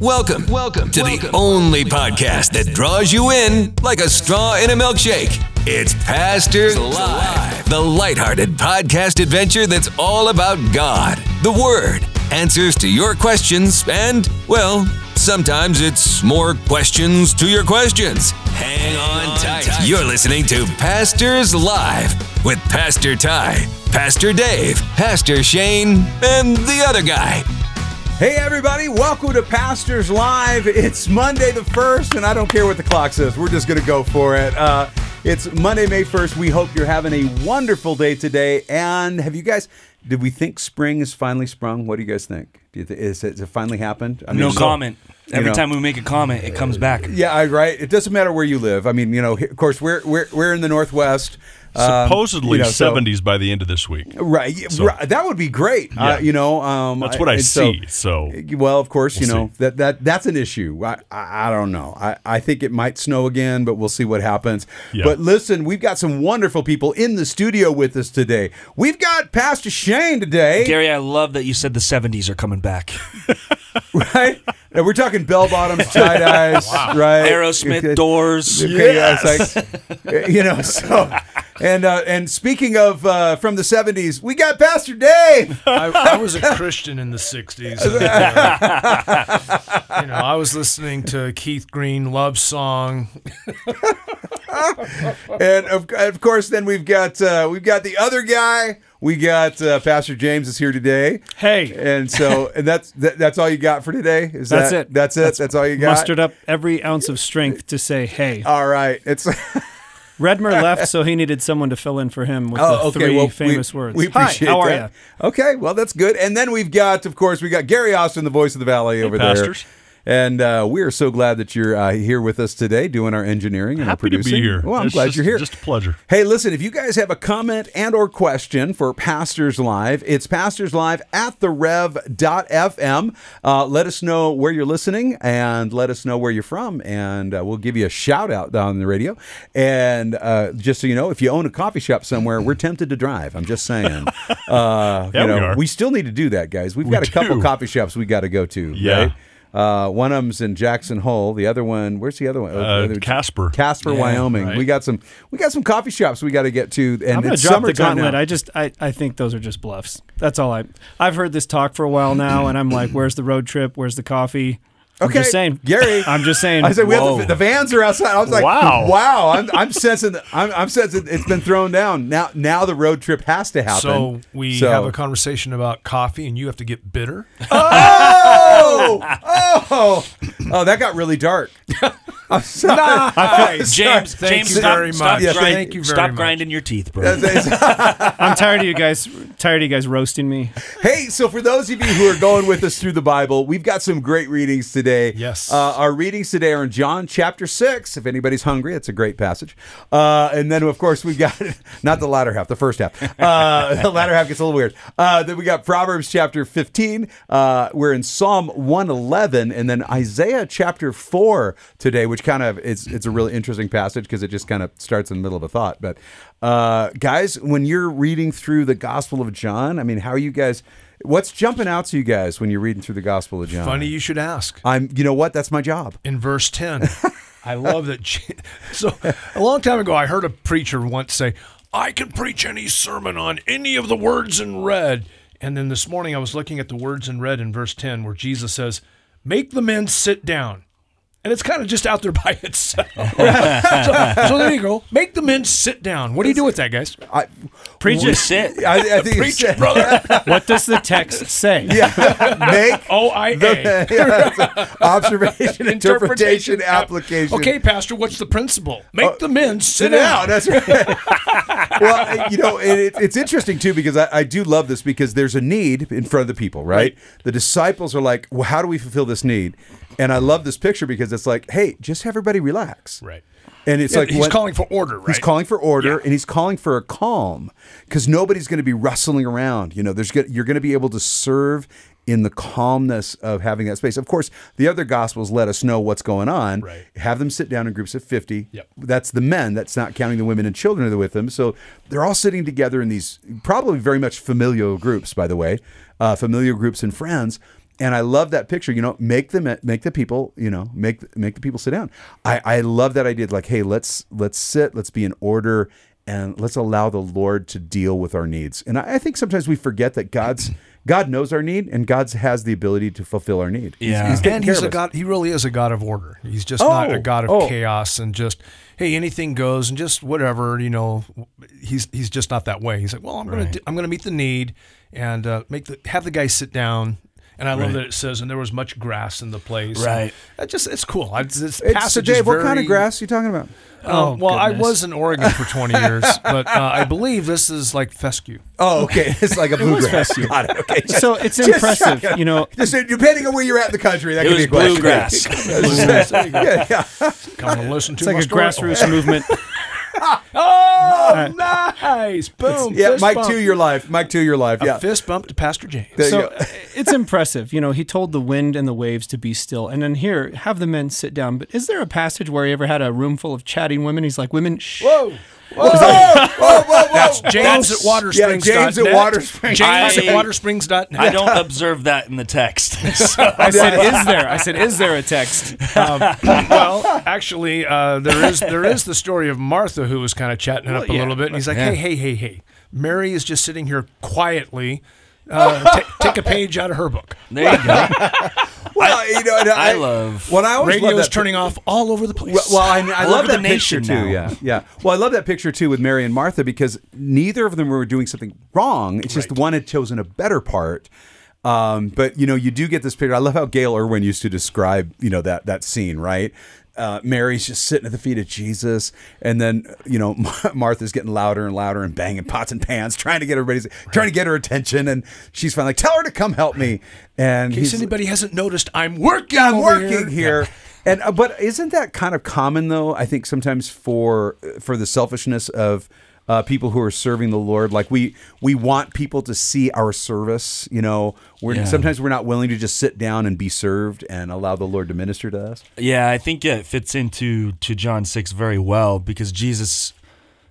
Welcome, welcome to the only podcast that draws you in like a straw in a milkshake. It's Pastors Live, the lighthearted podcast adventure that's all about God, the Word, answers to your questions, and, well, sometimes it's more questions to your questions. Hang on tight. You're listening to Pastors Live with Pastor Ty, Pastor Dave, Pastor Shane, and the other guy. Hey, everybody, welcome to Pastors Live. It's Monday the 1st, and I don't care what the clock says. We're just going to go for it. Uh, it's Monday, May 1st. We hope you're having a wonderful day today. And have you guys, did we think spring is finally sprung? What do you guys think? Do you th- is, it, has it finally happened? I No so- comment. Every know. time we make a comment, it comes back. Yeah, I, right. It doesn't matter where you live. I mean, you know, of course, we're we're, we're in the Northwest. Um, Supposedly you know, so- 70s by the end of this week. Right, So- right, that would be great. Uh, you know, um, That's what I and so- see. So well, of course, you We'll know see. that that that's an issue. I, I I don't know. I I think it might snow again, but we'll see what happens. Yeah. But listen, we've got some wonderful people in the studio with us today. We've got Pastor Shane today, Gary, I love that you said the 70s are coming back. right? And we're talking bell bottoms, tie dyes, right? Aerosmith, Doors. Okay, yeah, it's like, you know, so and uh, and speaking of uh, from the '70s, we got Pastor Dave. I, I was a Christian in the '60s. and, uh, you know, I was listening to Keith Green love song. And of, of course, then we've got uh, we've got the other guy. We got uh, Pastor James is here today. Hey. and so and that's that, that's all you got for today. Is That's that, it. That's it. That's, all you got. Mustered up every ounce of strength to say, "Hey." All right. It's Redmer left, so he needed someone to fill in for him with oh, the okay. three Well, famous we, words. We appreciate Hi, how are that. you? Okay. Well, that's good. And then we've got, of course, we got Gary Austin, the voice of the valley, over pastors. there. And uh, we are so glad that you're uh, here with us today, doing our engineering and our happy to producing. be here. Well, I'm It's glad just- you're here. Just a pleasure. Hey, listen, if you guys have a comment and or question for Pastors Live, it's Pastors Live at the rev.fm. Uh, let us know where you're listening and let us know where you're from, and uh, we'll give you a shout out on the radio. And uh, just so you know, if you own a coffee shop somewhere, we're tempted to drive. I'm just saying. Uh, Yeah, you we know, are. still need to do that, guys. We've got a couple coffee shops we got to go to. Yeah. Right? Uh, one of them's in Jackson Hole. The other one, where's the other one? Uh, Casper. Casper, Wyoming. right. We got some. We got some coffee shops we got to get to, and I'm gonna it's drop the gauntlet. now. I just, I, I think those are just bluffs. That's all I. I've heard this talk for a while now, and I'm like, "Where's the road trip? Where's the coffee?" I'm Okay, just saying, Gary. I'm just saying. I said we have the, the vans are outside. I was like, Wow. wow. I'm, I'm sensing. I'm, I'm sensing it's been thrown down. Now, now the road trip has to happen. So we So- have a conversation about coffee, and you have to get bitter. Oh, Oh! oh, oh! oh, That got really dark. I'm sorry. James, Thank James, you stop, very stop, much. Yeah, grind- thank you very stop much. grinding your teeth, bro. I'm tired of you guys. Tired of you guys roasting me. Hey, so for those of you who are going with us through the Bible, we've got some great readings today. Yes. Uh, our readings today are in John chapter 6. If anybody's hungry, it's a great passage. Uh, and then, of course, we've got, not the latter half, the first half. Uh, the latter half gets a little weird. Uh, then we got Proverbs chapter 15. Uh, we're in Psalm 111. And then Isaiah chapter 4 today, which kind of, it's, it's a really interesting passage because it just kind of starts in the middle of a thought. But uh, guys, when you're reading through the Gospel of John, I mean, how are you guys? What's jumping out to you guys when you're reading through the Gospel of John? Funny you should ask. I'm. You know what? That's my job. In verse 10, I love that. So, a long time ago, I heard a preacher once say, I can preach any sermon on any of the words in red. And then this morning, I was looking at the words in red in verse 10, where Jesus says, Make the men sit down. And it's kind of just out there by itself. so, so there you go. Make the men sit down. What do you do with that, guys? I, Preach it. Sit. I, I think Preach it, brother. What does the text say? Yeah, make O I A. the observation, interpretation, application. Okay, Pastor, what's the principle? Make uh, the men sit, Sit down. down. That's right. well, you know, it, it- it's interesting too because I, I do love this because there's a need in front of the people, right? Right. The disciples are like, well, how do we fulfill this need? And I love this picture because it's like, hey, just have everybody relax. Right. And it's Yeah, like he's when- calling for order, right? He's calling for order Yeah. and he's calling for a calm because nobody's going to be rustling around. You know, there's you're going to be able to serve in the calmness of having that space. Of course, the other gospels let us know what's going on. Right. Have them sit down in groups of 50. Yep. That's the men. That's not counting the women and children that are with them. So they're all sitting together in these probably very much familial groups, by the way, uh, familial groups and friends. And I love that picture. You know, make them make the people. You know, make make the people sit down. I I love that idea. Like, hey, let's let's sit. Let's be in order, and let's allow the Lord to deal with our needs. And I, I think sometimes we forget that God's God knows our need, and God has the ability to fulfill our need. Yeah. he's, taking and he's a god. He really is a god of order. He's just not Oh, a god of oh. chaos and just hey anything goes and just whatever you know. He's he's just not that way. He's like, well, I'm gonna do, I'm gonna meet the need and uh, make the have the guy sit down. And I love that it says, and there was much grass in the place. Right. That just it's cool. I, this It's, so passage is Dave, what kind of grass are you talking about? Oh, Oh, well, I was in Oregon for 20 years, but uh, I believe this is like fescue. Oh, okay. It's like a bluegrass. Got it. Okay. So it's impressive, you know. Just depending on where you're at in the country, that It could was be a question. bluegrass. yeah, yeah. Come and listen to It's like my a story. grassroots movement. Oh, nice! Boom! Yeah, fist Mike bump. to your life. Mike to your life. A Yeah. fist bump to Pastor James. There you So go. it's impressive. You know, he told the wind and the waves to be still. And then here, have the men sit down. But is there a passage where he ever had a room full of chatting women? He's like, women, shh. Whoa! Whoa, whoa, whoa, whoa. That's James That's- at Watersprings. yeah, James at Watersprings. James I- at Watersprings.net. I don't observe that in the text. So- I said, is there? I said, is there a text? Um, well, actually, uh, there is there is the story of Martha who was kind of chatting up a yeah. little bit, and he's like, Yeah. "Hey, hey, hey, hey, Mary is just sitting here quietly. Uh, ta- take a page out of her book. there you go. Well, you know, and I love- When I always love Radio's that- turning off all over the place. Well, well, I, I All love that the nation picture too. Yeah, yeah. Well, I love that picture too with Mary and Martha because neither of them were doing something wrong. It's just one had chosen a better part. Um, but you know, you do get this picture. I love how Gayle Erwin used to describe, you know, that that scene, right? Uh, Mary's just sitting at the feet of Jesus, and then you know Martha's getting louder and louder and banging pots and pans, trying to get everybody's trying to get her attention, and she's finally like, "Tell her to come help me." And in case anybody hasn't noticed, I'm working. I'm working here. here. And uh, but isn't that kind of common though? I think sometimes for for the selfishness of uh, people who are serving the Lord, like we we want people to see our service. You know, we're Yeah. sometimes we're not willing to just sit down and be served and allow the Lord to minister to us. Yeah, I think it fits into to John six very well because Jesus,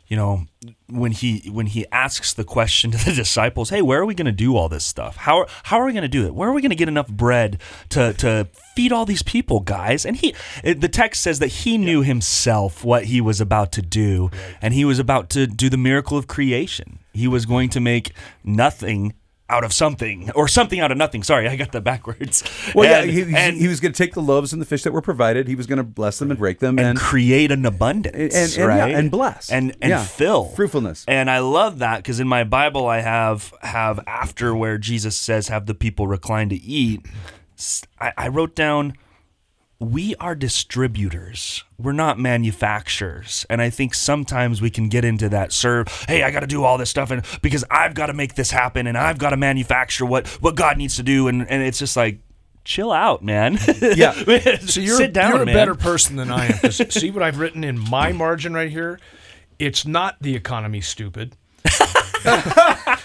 you know, when he when he asks the question to the disciples, "Hey, where are we going to do all this stuff? How are, how are we going to do it? Where are we going to get enough bread to to feed all these people, guys?" And he, it, the text says that he knew himself what he was about to do, and he was about to do the miracle of creation. He was going to make nothing out of something or something out of nothing. Sorry, I got that backwards. Well, And- yeah, he, and- he was going to take the loaves and the fish that were provided. He was going to bless them and break them and and, create an abundance, and, and, yeah, and bless and and Yeah. fill fruitfulness. And I love that because in my Bible I have have after where Jesus says, "Have the people recline to eat." I wrote down. We are distributors. We're not manufacturers. And I think sometimes we can get into that serve, hey, I got to do all this stuff and because I've got to make this happen and I've got to manufacture what what God needs to do and and it's just like chill out, man. Yeah. So you're, sit down, you're a man. better person than I am. see what I've written in my margin right here? It's not the economy, stupid.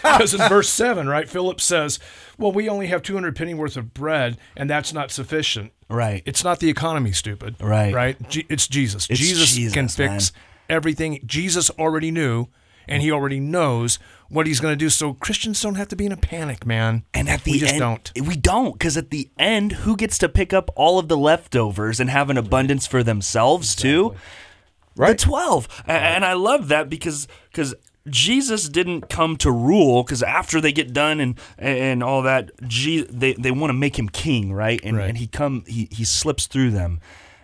Because in verse 7, right, Philip says, Well, we only have 200 penny worth of bread, and that's not sufficient. Right. It's not the economy, stupid. Right. Right? Je- it's Jesus. It's Jesus, Jesus, can fix everything. Jesus already knew, and he already knows what he's going to do. So Christians don't have to be in a panic, man. And at the end we just end, don't. We don't, because at the end, who gets to pick up all of the leftovers and have an abundance for themselves too? Right. The twelve, and I love that because because Jesus didn't come to rule. Because after they get done and and all that, Je- they they want to make him king, right? And Right. and he come he he slips through them.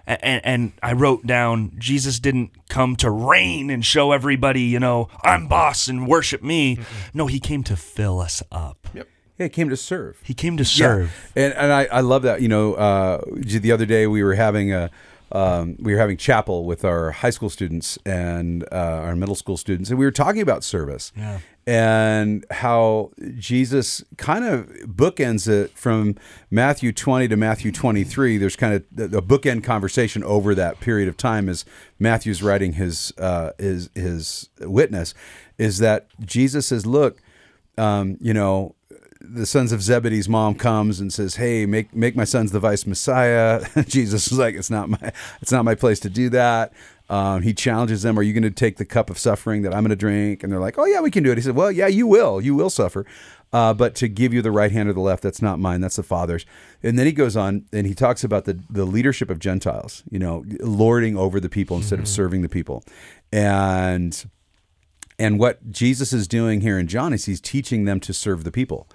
And, and I wrote down Jesus didn't come to reign and show everybody, you know, I'm boss and worship me. No, he came to fill us up. Yeah, he came to serve. He came to serve. Yeah. And and I, I love that. You know, uh, the other day we were having a um, we were having chapel with our high school students and uh, our middle school students, and we were talking about service. Yeah. And how Jesus kind of bookends it from Matthew 20 to Matthew 23. There's kind of a bookend conversation over that period of time as Matthew's writing his uh, his his witness. Is that Jesus says, "Look, um, you know, the sons of Zebedee's mom comes and says, "Hey, make make my sons the vice messiah." Jesus is like, "It's not my it's not my place to do that." Um, he challenges them, "Are you going to take the cup of suffering that I'm going to drink?" And they're like, "Oh yeah, we can do it." He said, "Well, yeah, you will. You will suffer." Uh, but to give you the right hand or the left, that's not mine. That's the Father's. And then he goes on and he talks about the the leadership of Gentiles. You know, lording over the people instead of serving the people, and and what Jesus is doing here in John is he's teaching them to serve the people.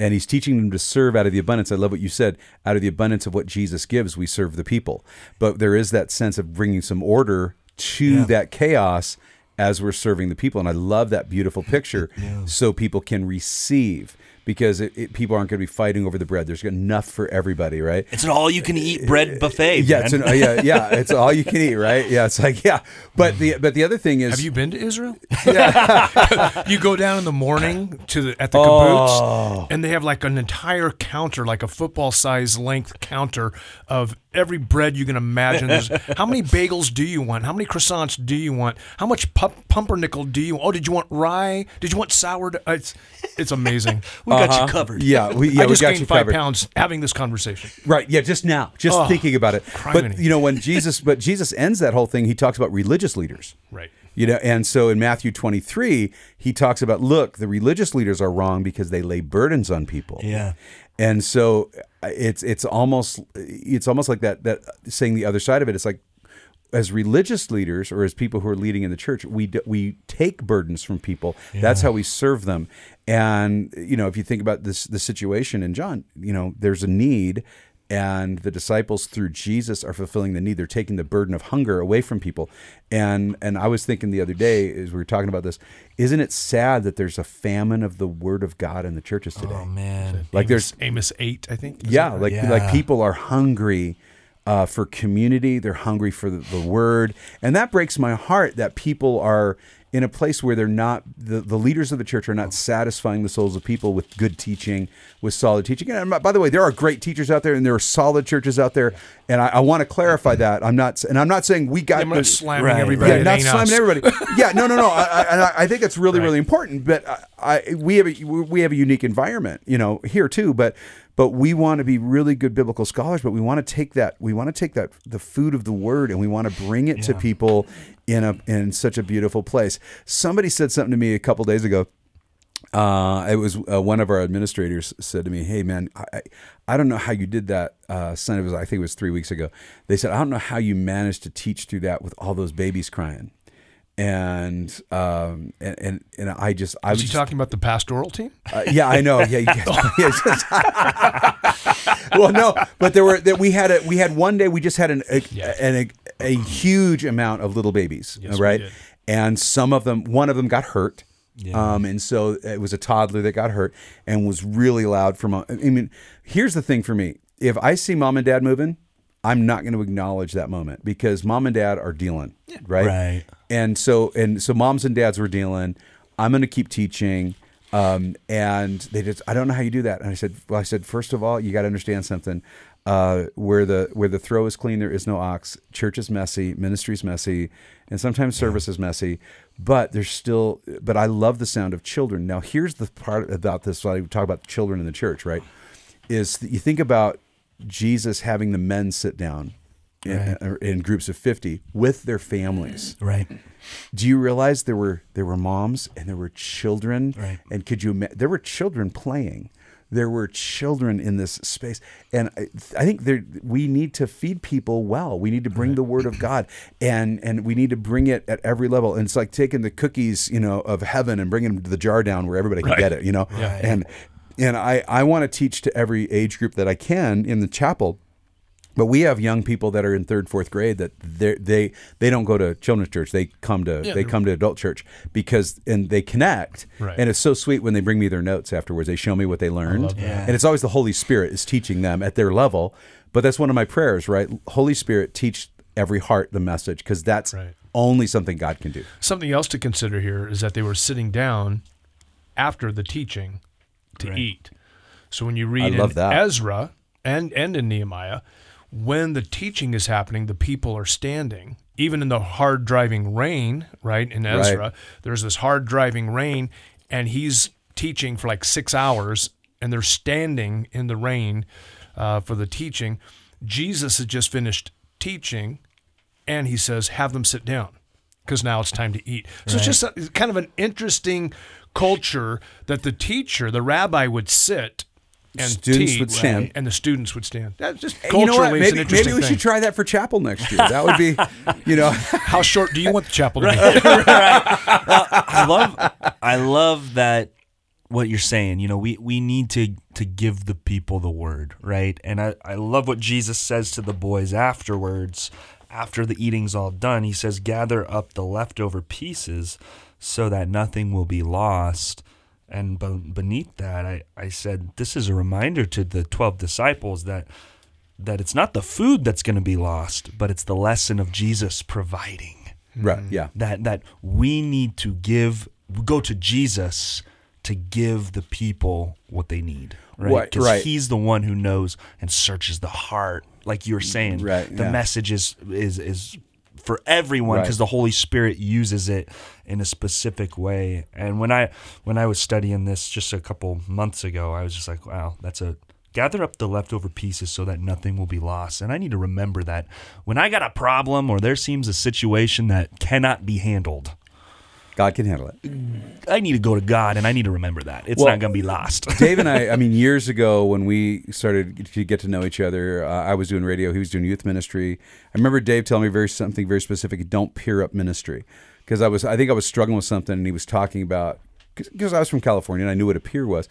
And he's teaching them to serve out of the abundance. I love what you said. Out of the abundance of what Jesus gives, we serve the people. But there is that sense of bringing some order to that chaos as we're serving the people. And I love that beautiful picture so people can receive because it, it, people aren't going to be fighting over the bread. There's enough for everybody, right? It's an all-you-can-eat bread buffet. Yeah, man. it's an, uh, yeah, yeah. It's all you can eat, right? Yeah, it's like yeah. But the but the other thing is, Have you been to Israel? you go down in the morning to the, at the kibbutz, and they have like an entire counter, like a football size length counter of every bread you can imagine. There's, how many bagels do you want? How many croissants do you want? How much pu- pumpernickel do you? Want? Oh, did you want rye? Did you want sourdough? It's it's amazing. we got you uh-huh. covered. yeah, we yeah I just we got gained you five covered. pounds having this conversation. Right. Yeah. Just now, just Oh, thinking about it. criminy. But you know, when Jesus, but Jesus ends that whole thing. He talks about religious leaders. Right. You know, and so in Matthew 23, he talks about, look, the religious leaders are wrong because they lay burdens on people. Yeah. And so it's it's almost it's almost like that that saying the other side of it. It's like as religious leaders or as people who are leading in the church, we d- we take burdens from people. That's how we serve them. And you know, if you think about this the situation in John, you know, there's a need and the disciples through Jesus are fulfilling the need. They're taking the burden of hunger away from people. And and I was thinking the other day as we were talking about this, isn't it sad that there's a famine of the word of God in the churches today? Oh man. like Amos, there's Amos eight, I think. Yeah, right? like Yeah. like people are hungry uh, for community. They're hungry for the, the word, and that breaks my heart that people are in a place where they're not the, the leaders of the church are not oh. satisfying the souls of people with good teaching, with solid teaching. And by the way, there are great teachers out there, and there are solid churches out there. And I, I want to clarify that I'm not, and I'm not saying we got I'm not slamming Right. everybody. yeah, not slamming us. everybody. Yeah, no, no, no. I, I, and I- I think it's really, Right. really important. But I, I, we have a we have a unique environment, you know, here too. But but we want to be really good biblical scholars. But we want to take that we want to take that the food of the word and we want to bring it to people in a in such a beautiful place. Somebody said something to me a couple days ago. Uh, it was uh, one of our administrators said to me, "Hey, man, I, I- don't know how you did that." Uh, son, it was I think it was three weeks ago. They said, "I don't know how you managed to teach through that with all those babies crying." And um, and and, and I just I Was was he talking about the pastoral team? uh, yeah, I know. Yeah, you yeah, just- well, no, but there were that we had a we had one day we just had an a, an, a, a huge amount of little babies, Yes, right? And some of them, one of them got hurt. Um, and so it was a toddler that got hurt and was really loud for mom. I mean, here's the thing for me: if I see mom and dad moving, I'm not going to acknowledge that moment because mom and dad are dealing, right? Right. And so and so moms and dads were dealing. I'm going to keep teaching. Um, and they just, I don't know how you do that. And I said, well, I said, first of all, you got to understand something. Uh, where the where the throw is clean, there is no ox. Church is messy, ministry's messy, and sometimes service is messy. But there's still. But I love the sound of children. Now, here's the part about this. I talk about children in the church, right? Is that you think about Jesus having the men sit down in, in groups of fifty with their families Right. do you realize there were there were moms and there were children Right. and could you there were children playing there were children in this space. And i, I think there we need to feed people well. We need to bring the word of god and and we need to bring it at every level. And it's like taking the cookies you know of heaven and bringing them to the jar down where everybody can get it you know? And and i i want to teach to every age group that i can in the chapel but we have young people that are in third, fourth grade that they they they don't go to children's church. They come to they come to adult church because and they connect. Right. And it's so sweet when they bring me their notes afterwards. They show me what they learned, and it's always the Holy Spirit is teaching them at their level. But that's one of my prayers, right? Holy Spirit, teach every heart the message because that's Right. only something God can do. Something else to consider here is that they were sitting down after the teaching to eat. So when you read love in that. Ezra and and in Nehemiah, when the teaching is happening, the people are standing. Even in the hard driving rain, right? In Ezra, there's this hard driving rain, and he's teaching for like six hours, and they're standing in the rain uh, for the teaching. Jesus has just finished teaching, and he says, "Have them sit down." because now it's time to eat. So it's just a, kind of an interesting culture that the teacher, the rabbi, would sit and Students teach, would stand. and the students would stand. That's just Hey, culturally you know what? Maybe, an interesting maybe we thing. should try that for chapel next year. That would be, you know, How short do you want the chapel to be? I love I love that what you're saying. You know, we, we need to to give the people the word, right? And I, I love what Jesus says to the boys afterwards, after the eating's all done. He says, Gather up the leftover pieces so that nothing will be lost. And beneath that, I, I said, This is a reminder to the 12 disciples that that it's not the food that's going to be lost, but it's the lesson of Jesus providing right? Yeah. that that we need to give go to Jesus to give the people what they need right Right, 'Cause right. he's the one who knows and searches the heart like you were saying Right, the yeah. message is is is for everyone Right. because the Holy Spirit uses it in a specific way. And when I when I was studying this just a couple months ago, I was just like, wow, that's a gather up the leftover pieces so that nothing will be lost. And I need to remember that when I got a problem or there seems a situation that cannot be handled, God can handle it. I need to go to God and I need to remember that. It's Well, not going to be lost. Dave and I, I mean, years ago when we started to get to know each other, uh, I was doing radio, he was doing youth ministry. I remember Dave telling me very something very specific: don't pier up ministry, because I was, I think I was struggling with something, and he was talking about because I was from California and I knew what a pier was,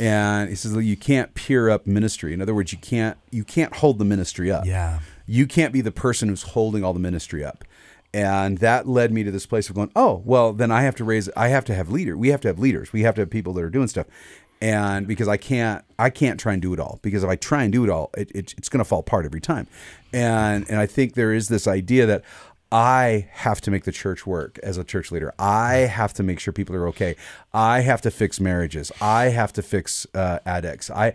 and he says you can't pier up ministry. In other words, you can't you can't hold the ministry up. Yeah. you can't be the person who's holding all the ministry up. And that led me to this place of going, oh, well, then I have to raise, I have to have leader. We have to have leaders. We have to have people that are doing stuff. And because I can't, I can't try and do it all. Because if I try and do it all, it, it, it's going to fall apart every time. And and I think there is this idea that I have to make the church work as a church leader. I have to make sure people are okay. I have to fix marriages. I have to fix uh, addicts. I,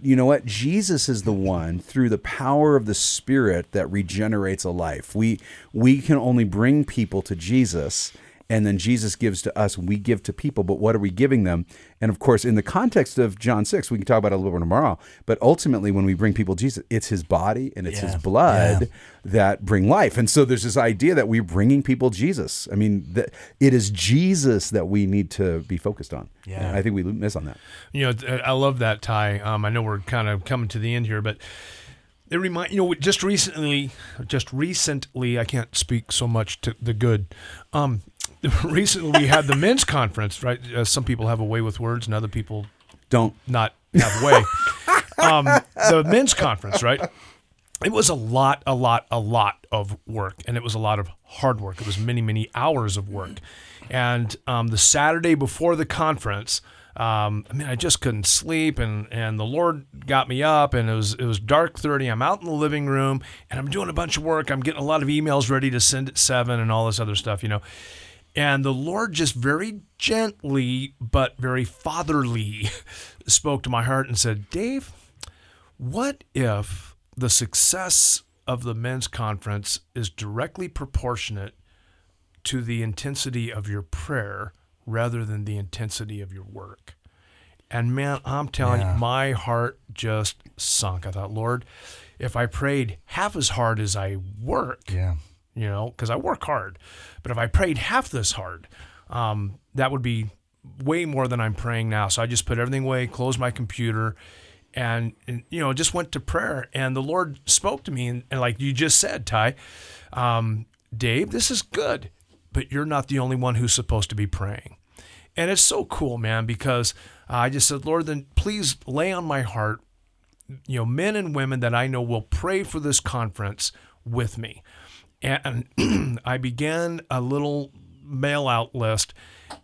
you know what? Jesus is the one through the power of the Spirit that regenerates a life. We we can only bring people to Jesus, and then Jesus gives to us. We give to people, but what are we giving them? And of course, in the context of John six, we can talk about it a little bit tomorrow. But ultimately, when we bring people Jesus, it's His body and it's His blood Yeah. that bring life. And so there's this idea that we're bringing people Jesus. I mean, that it is Jesus that we need to be focused on. Yeah. And I think we miss on that. You know, I love that Ty. Um, I know we're kind of coming to the end here, but it remind you know just recently, just recently, I can't speak so much to the good. Um, recently, we had the men's conference. Right, uh, some people have a way with words, and other people Don't not have way. um, the men's conference, right? It was a lot, a lot, a lot of work, and it was a lot of hard work. It was many, many hours of work. And um, the Saturday before the conference, um, I mean, I just couldn't sleep, and and the Lord got me up, and it was it was dark thirty. I'm out in the living room, and I'm doing a bunch of work. I'm getting a lot of emails ready to send at seven, and all this other stuff, you know. And the Lord just very gently, but very fatherly, spoke to my heart and said, Dave, what if the success of the men's conference is directly proportionate to the intensity of your prayer rather than the intensity of your work? And man, I'm telling Yeah. you, my heart just sunk. I thought, Lord, if I prayed half as hard as I work, yeah. You know, because I work hard. But if I prayed half this hard, um, that would be way more than I'm praying now. So I just put everything away, closed my computer, and, and you know, just went to prayer. And the Lord spoke to me, and, and like you just said, Ty, um, Dave, this is good, but you're not the only one who's supposed to be praying. And it's so cool, man, because uh, I just said, Lord, then please lay on my heart you know, men and women that I know will pray for this conference with me. And I began a little mail out list.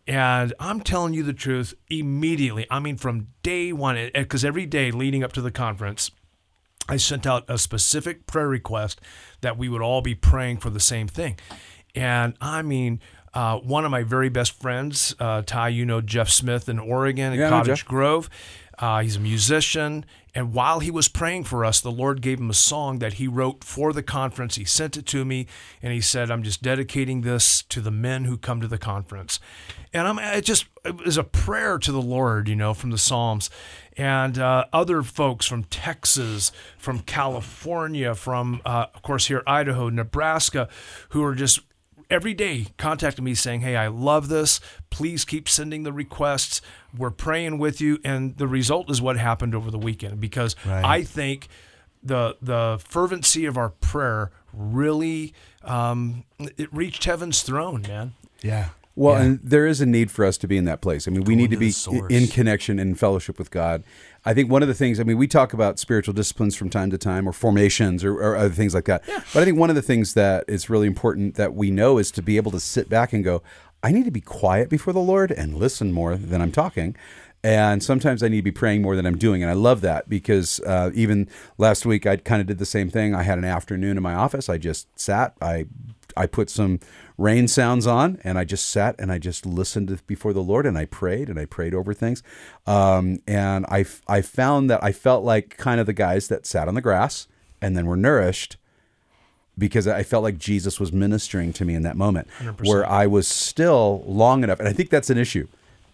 And I'm telling you the truth immediately. I mean, from day one, because every day leading up to the conference, I sent out a specific prayer request that we would all be praying for the same thing. And I mean, uh, one of my very best friends, uh, Ty, you know Jeff Smith in Oregon, Yeah, Cottage. Grove. Uh, he's a musician. And while he was praying for us, the Lord gave him a song that he wrote for the conference. He sent it to me and he said, I'm just dedicating this to the men who come to the conference. And I'm, it just it was a prayer to the Lord, you know, from the Psalms. And uh, other folks from Texas, from California, from, uh, of course, here, Idaho, Nebraska, who are just every day contacting me saying, "Hey, I love this. Please keep sending the requests. We're praying with you." And the result is what happened over the weekend because Right. I think the the fervency of our prayer really um, it reached heaven's throne, man. Yeah. Well, Yeah. and there is a need for us to be in that place. I mean, we need to into be in connection and fellowship with God. I think one of the things, I mean, we talk about spiritual disciplines from time to time or formations or, or other things like that. But I think one of the things that is really important that we know is to be able to sit back and go, I need to be quiet before the Lord and listen more than I'm talking. And sometimes I need to be praying more than I'm doing. And I love that because uh, even last week, I kind of did the same thing. I had an afternoon in my office. I just sat, I I put some rain sounds on and I just sat and I just listened before the Lord and I prayed and I prayed over things. Um, and I found that I felt like kind of the guys that sat on the grass and then were nourished because I felt like Jesus was ministering to me in that moment where I was still long enough. And I think that's an issue.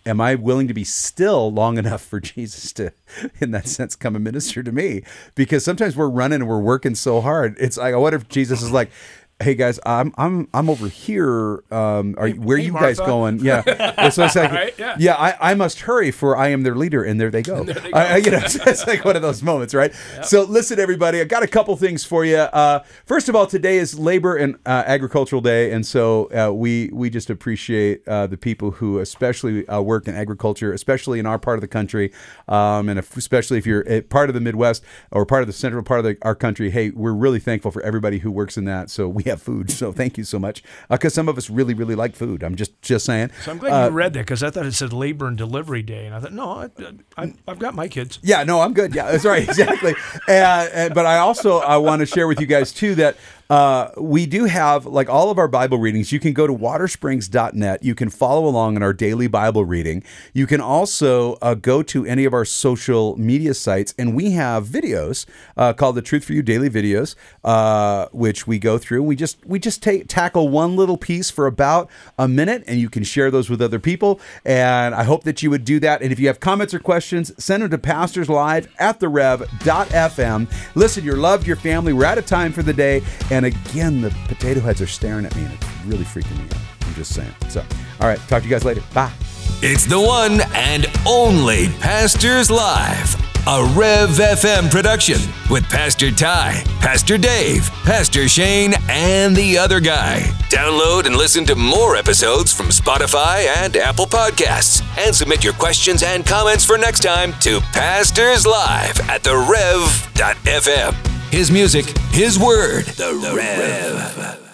Am I willing to be still long enough for Jesus to, in that sense, come and minister to me? Because sometimes we're running and we're working so hard. It's like, I wonder if Jesus is like, Hey guys, I'm I'm I'm over here. Um, are you, where hey, you guys going? Yeah, so it's like, Right, yeah. I, I must hurry for I am their leader, and there they go. I- I- you know, it's like one of those moments, right? So listen, everybody, I got a couple things for you. Uh, first of all, today is Labor and uh, Agricultural Day, and so uh, we we just appreciate uh, the people who especially uh, work in agriculture, especially in our part of the country, um, and if, especially if you're a part of the Midwest or part of the central part of the, our country. Hey, we're really thankful for everybody who works in that. So we have food. So thank you so much, uh, because some of us really really like food. I'm just just saying. So I'm glad you uh, read that because I thought it said Labor and Delivery Day, and I thought, no, I, I've got my kids. Yeah, no, I'm good. Yeah, that's right, exactly. and, and but I also I want to share with you guys too that uh, we do have like all of our Bible readings. You can go to watersprings.net. You can follow along in our daily Bible reading. You can also uh, go to any of our social media sites, and we have videos uh, called the Truth for You Daily Videos, uh, which we go through. We just we just take tackle one little piece for about a minute, and you can share those with other people. And I hope that you would do that. And if you have comments or questions, send them to pastors live at the rev.fm. Listen, you're loved, your family. We're out of time for the day. And again, the potato heads are staring at me, and it's really freaking me out. I'm just saying. So, all right, talk to you guys later. Bye. It's the one and only Pastors Live, a Rev FM production with Pastor Ty, Pastor Dave, Pastor Shane, and the other guy. Download and listen to more episodes from Spotify and Apple Podcasts. And submit your questions and comments for next time to Pastors Live at the Rev.fm. His music, his word, the Rev.